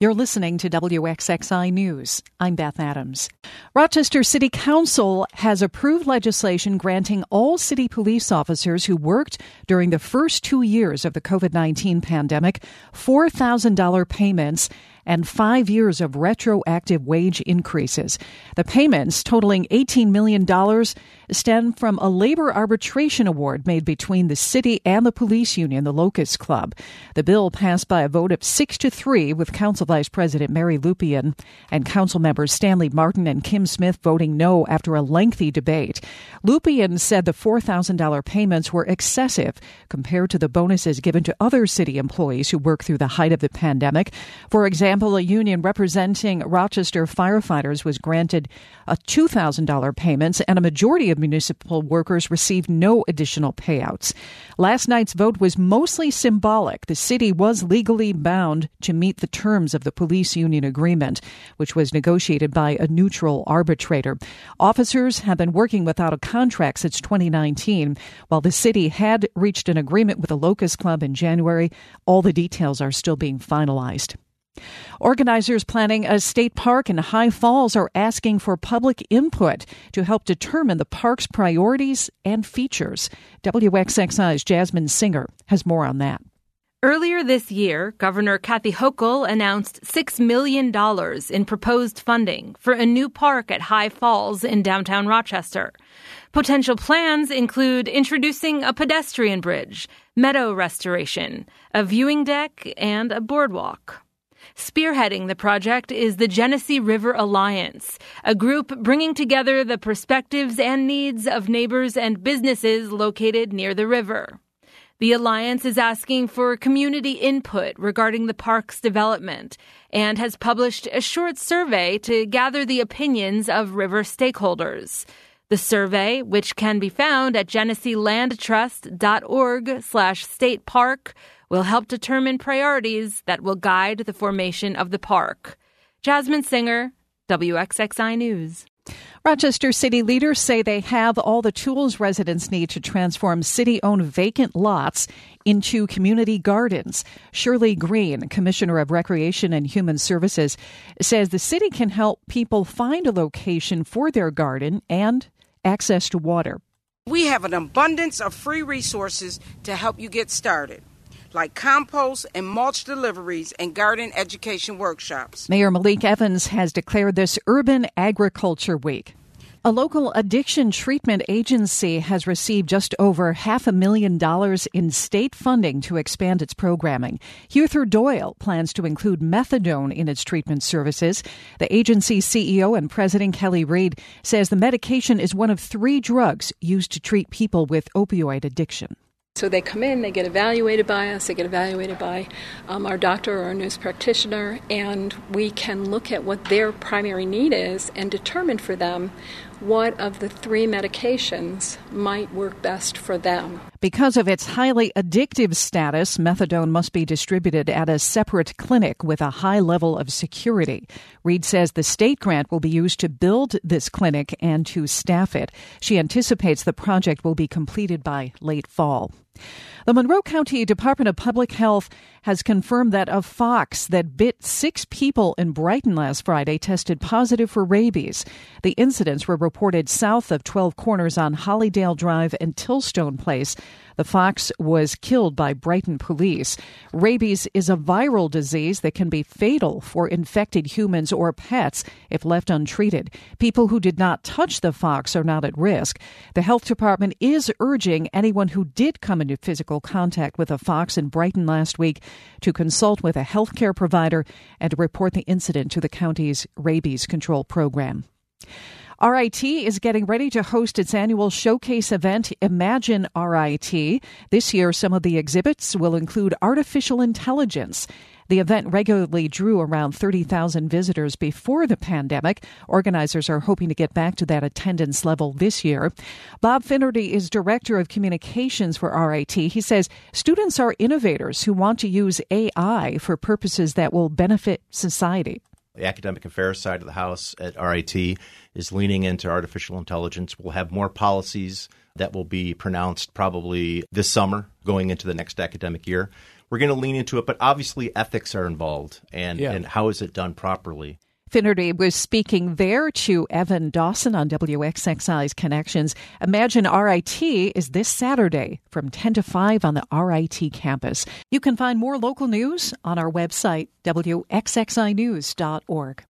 You're listening to WXXI News. I'm Beth Adams. Rochester City Council has approved legislation granting all city police officers who worked during the first two years of the COVID 19 pandemic $4,000 payments and five years of retroactive wage increases. The payments, totaling $18 million, stem from a labor arbitration award made between the city and the police union, the Locust Club. The bill passed by a vote of six to three, with Council Vice President Mary Lupien and Council members Stanley Martin and Kim Smith voting no after a lengthy debate. Lupien said the $4,000 payments were excessive compared to the bonuses given to other city employees who worked through the height of the pandemic. For example, example, a union representing Rochester firefighters was granted a $2,000 payments, and a majority of municipal workers received no additional payouts. Last night's vote was mostly symbolic. The city was legally bound to meet the terms of the police union agreement, which was negotiated by a neutral arbitrator. Officers have been working without a contract since 2019. While the city had reached an agreement with the Locust Club in January, all the details are still being finalized. Organizers planning a state park in High Falls are asking for public input to help determine the park's priorities and features. WXXI's Jasmine Singer has more on that. Earlier this year, Governor Kathy Hochul announced $6 million in proposed funding for a new park at High Falls in downtown Rochester. Potential plans include introducing a pedestrian bridge, meadow restoration, a viewing deck, and a boardwalk. Spearheading the project is the Genesee River Alliance, a group bringing together the perspectives and needs of neighbors and businesses located near the river. The Alliance is asking for community input regarding the park's development and has published a short survey to gather the opinions of river stakeholders. The survey, which can be found at geneseelandtrust.org slash state park, will help determine priorities that will guide the formation of the park. Jasmine Singer, WXXI News. Rochester city leaders say they have all the tools residents need to transform city owned vacant lots into community gardens. Shirley Green, Commissioner of Recreation and Human Services, says the city can help people find a location for their garden and access to water. We have an abundance of free resources to help you get started like compost and mulch deliveries and garden education workshops. Mayor Malik Evans has declared this Urban Agriculture Week. A local addiction treatment agency has received just over half a million dollars in state funding to expand its programming. Huther Doyle plans to include methadone in its treatment services. The agency's CEO and president Kelly Reed says the medication is one of three drugs used to treat people with opioid addiction. So they come in, they get evaluated by us, they get evaluated by um, our doctor or our nurse practitioner, and we can look at what their primary need is and determine for them what of the three medications might work best for them. Because of its highly addictive status, methadone must be distributed at a separate clinic with a high level of security. Reed says the state grant will be used to build this clinic and to staff it. She anticipates the project will be completed by late fall. The Monroe County Department of Public Health has confirmed that a fox that bit six people in Brighton last Friday tested positive for rabies. The incidents were reported south of 12 Corners on Hollydale Drive and Tillstone Place. The fox was killed by Brighton police. Rabies is a viral disease that can be fatal for infected humans or pets if left untreated. People who did not touch the fox are not at risk. The health department is urging anyone who did come into physical contact with a fox in Brighton last week to consult with a healthcare provider and to report the incident to the county's rabies control program. RIT is getting ready to host its annual showcase event, Imagine RIT. This year, some of the exhibits will include artificial intelligence. The event regularly drew around 30,000 visitors before the pandemic. Organizers are hoping to get back to that attendance level this year. Bob Finnerty is Director of Communications for RIT. He says students are innovators who want to use AI for purposes that will benefit society. The academic affairs side of the House at RIT is leaning into artificial intelligence. We'll have more policies that will be pronounced probably this summer going into the next academic year. we're going to lean into it, but obviously ethics are involved, and Yeah. and how is it done properly? Finnerty was speaking there to Evan Dawson on WXXI's Connections. Imagine RIT is this Saturday from 10 to 5 on the RIT campus. You can find more local news on our website, WXXInews.org.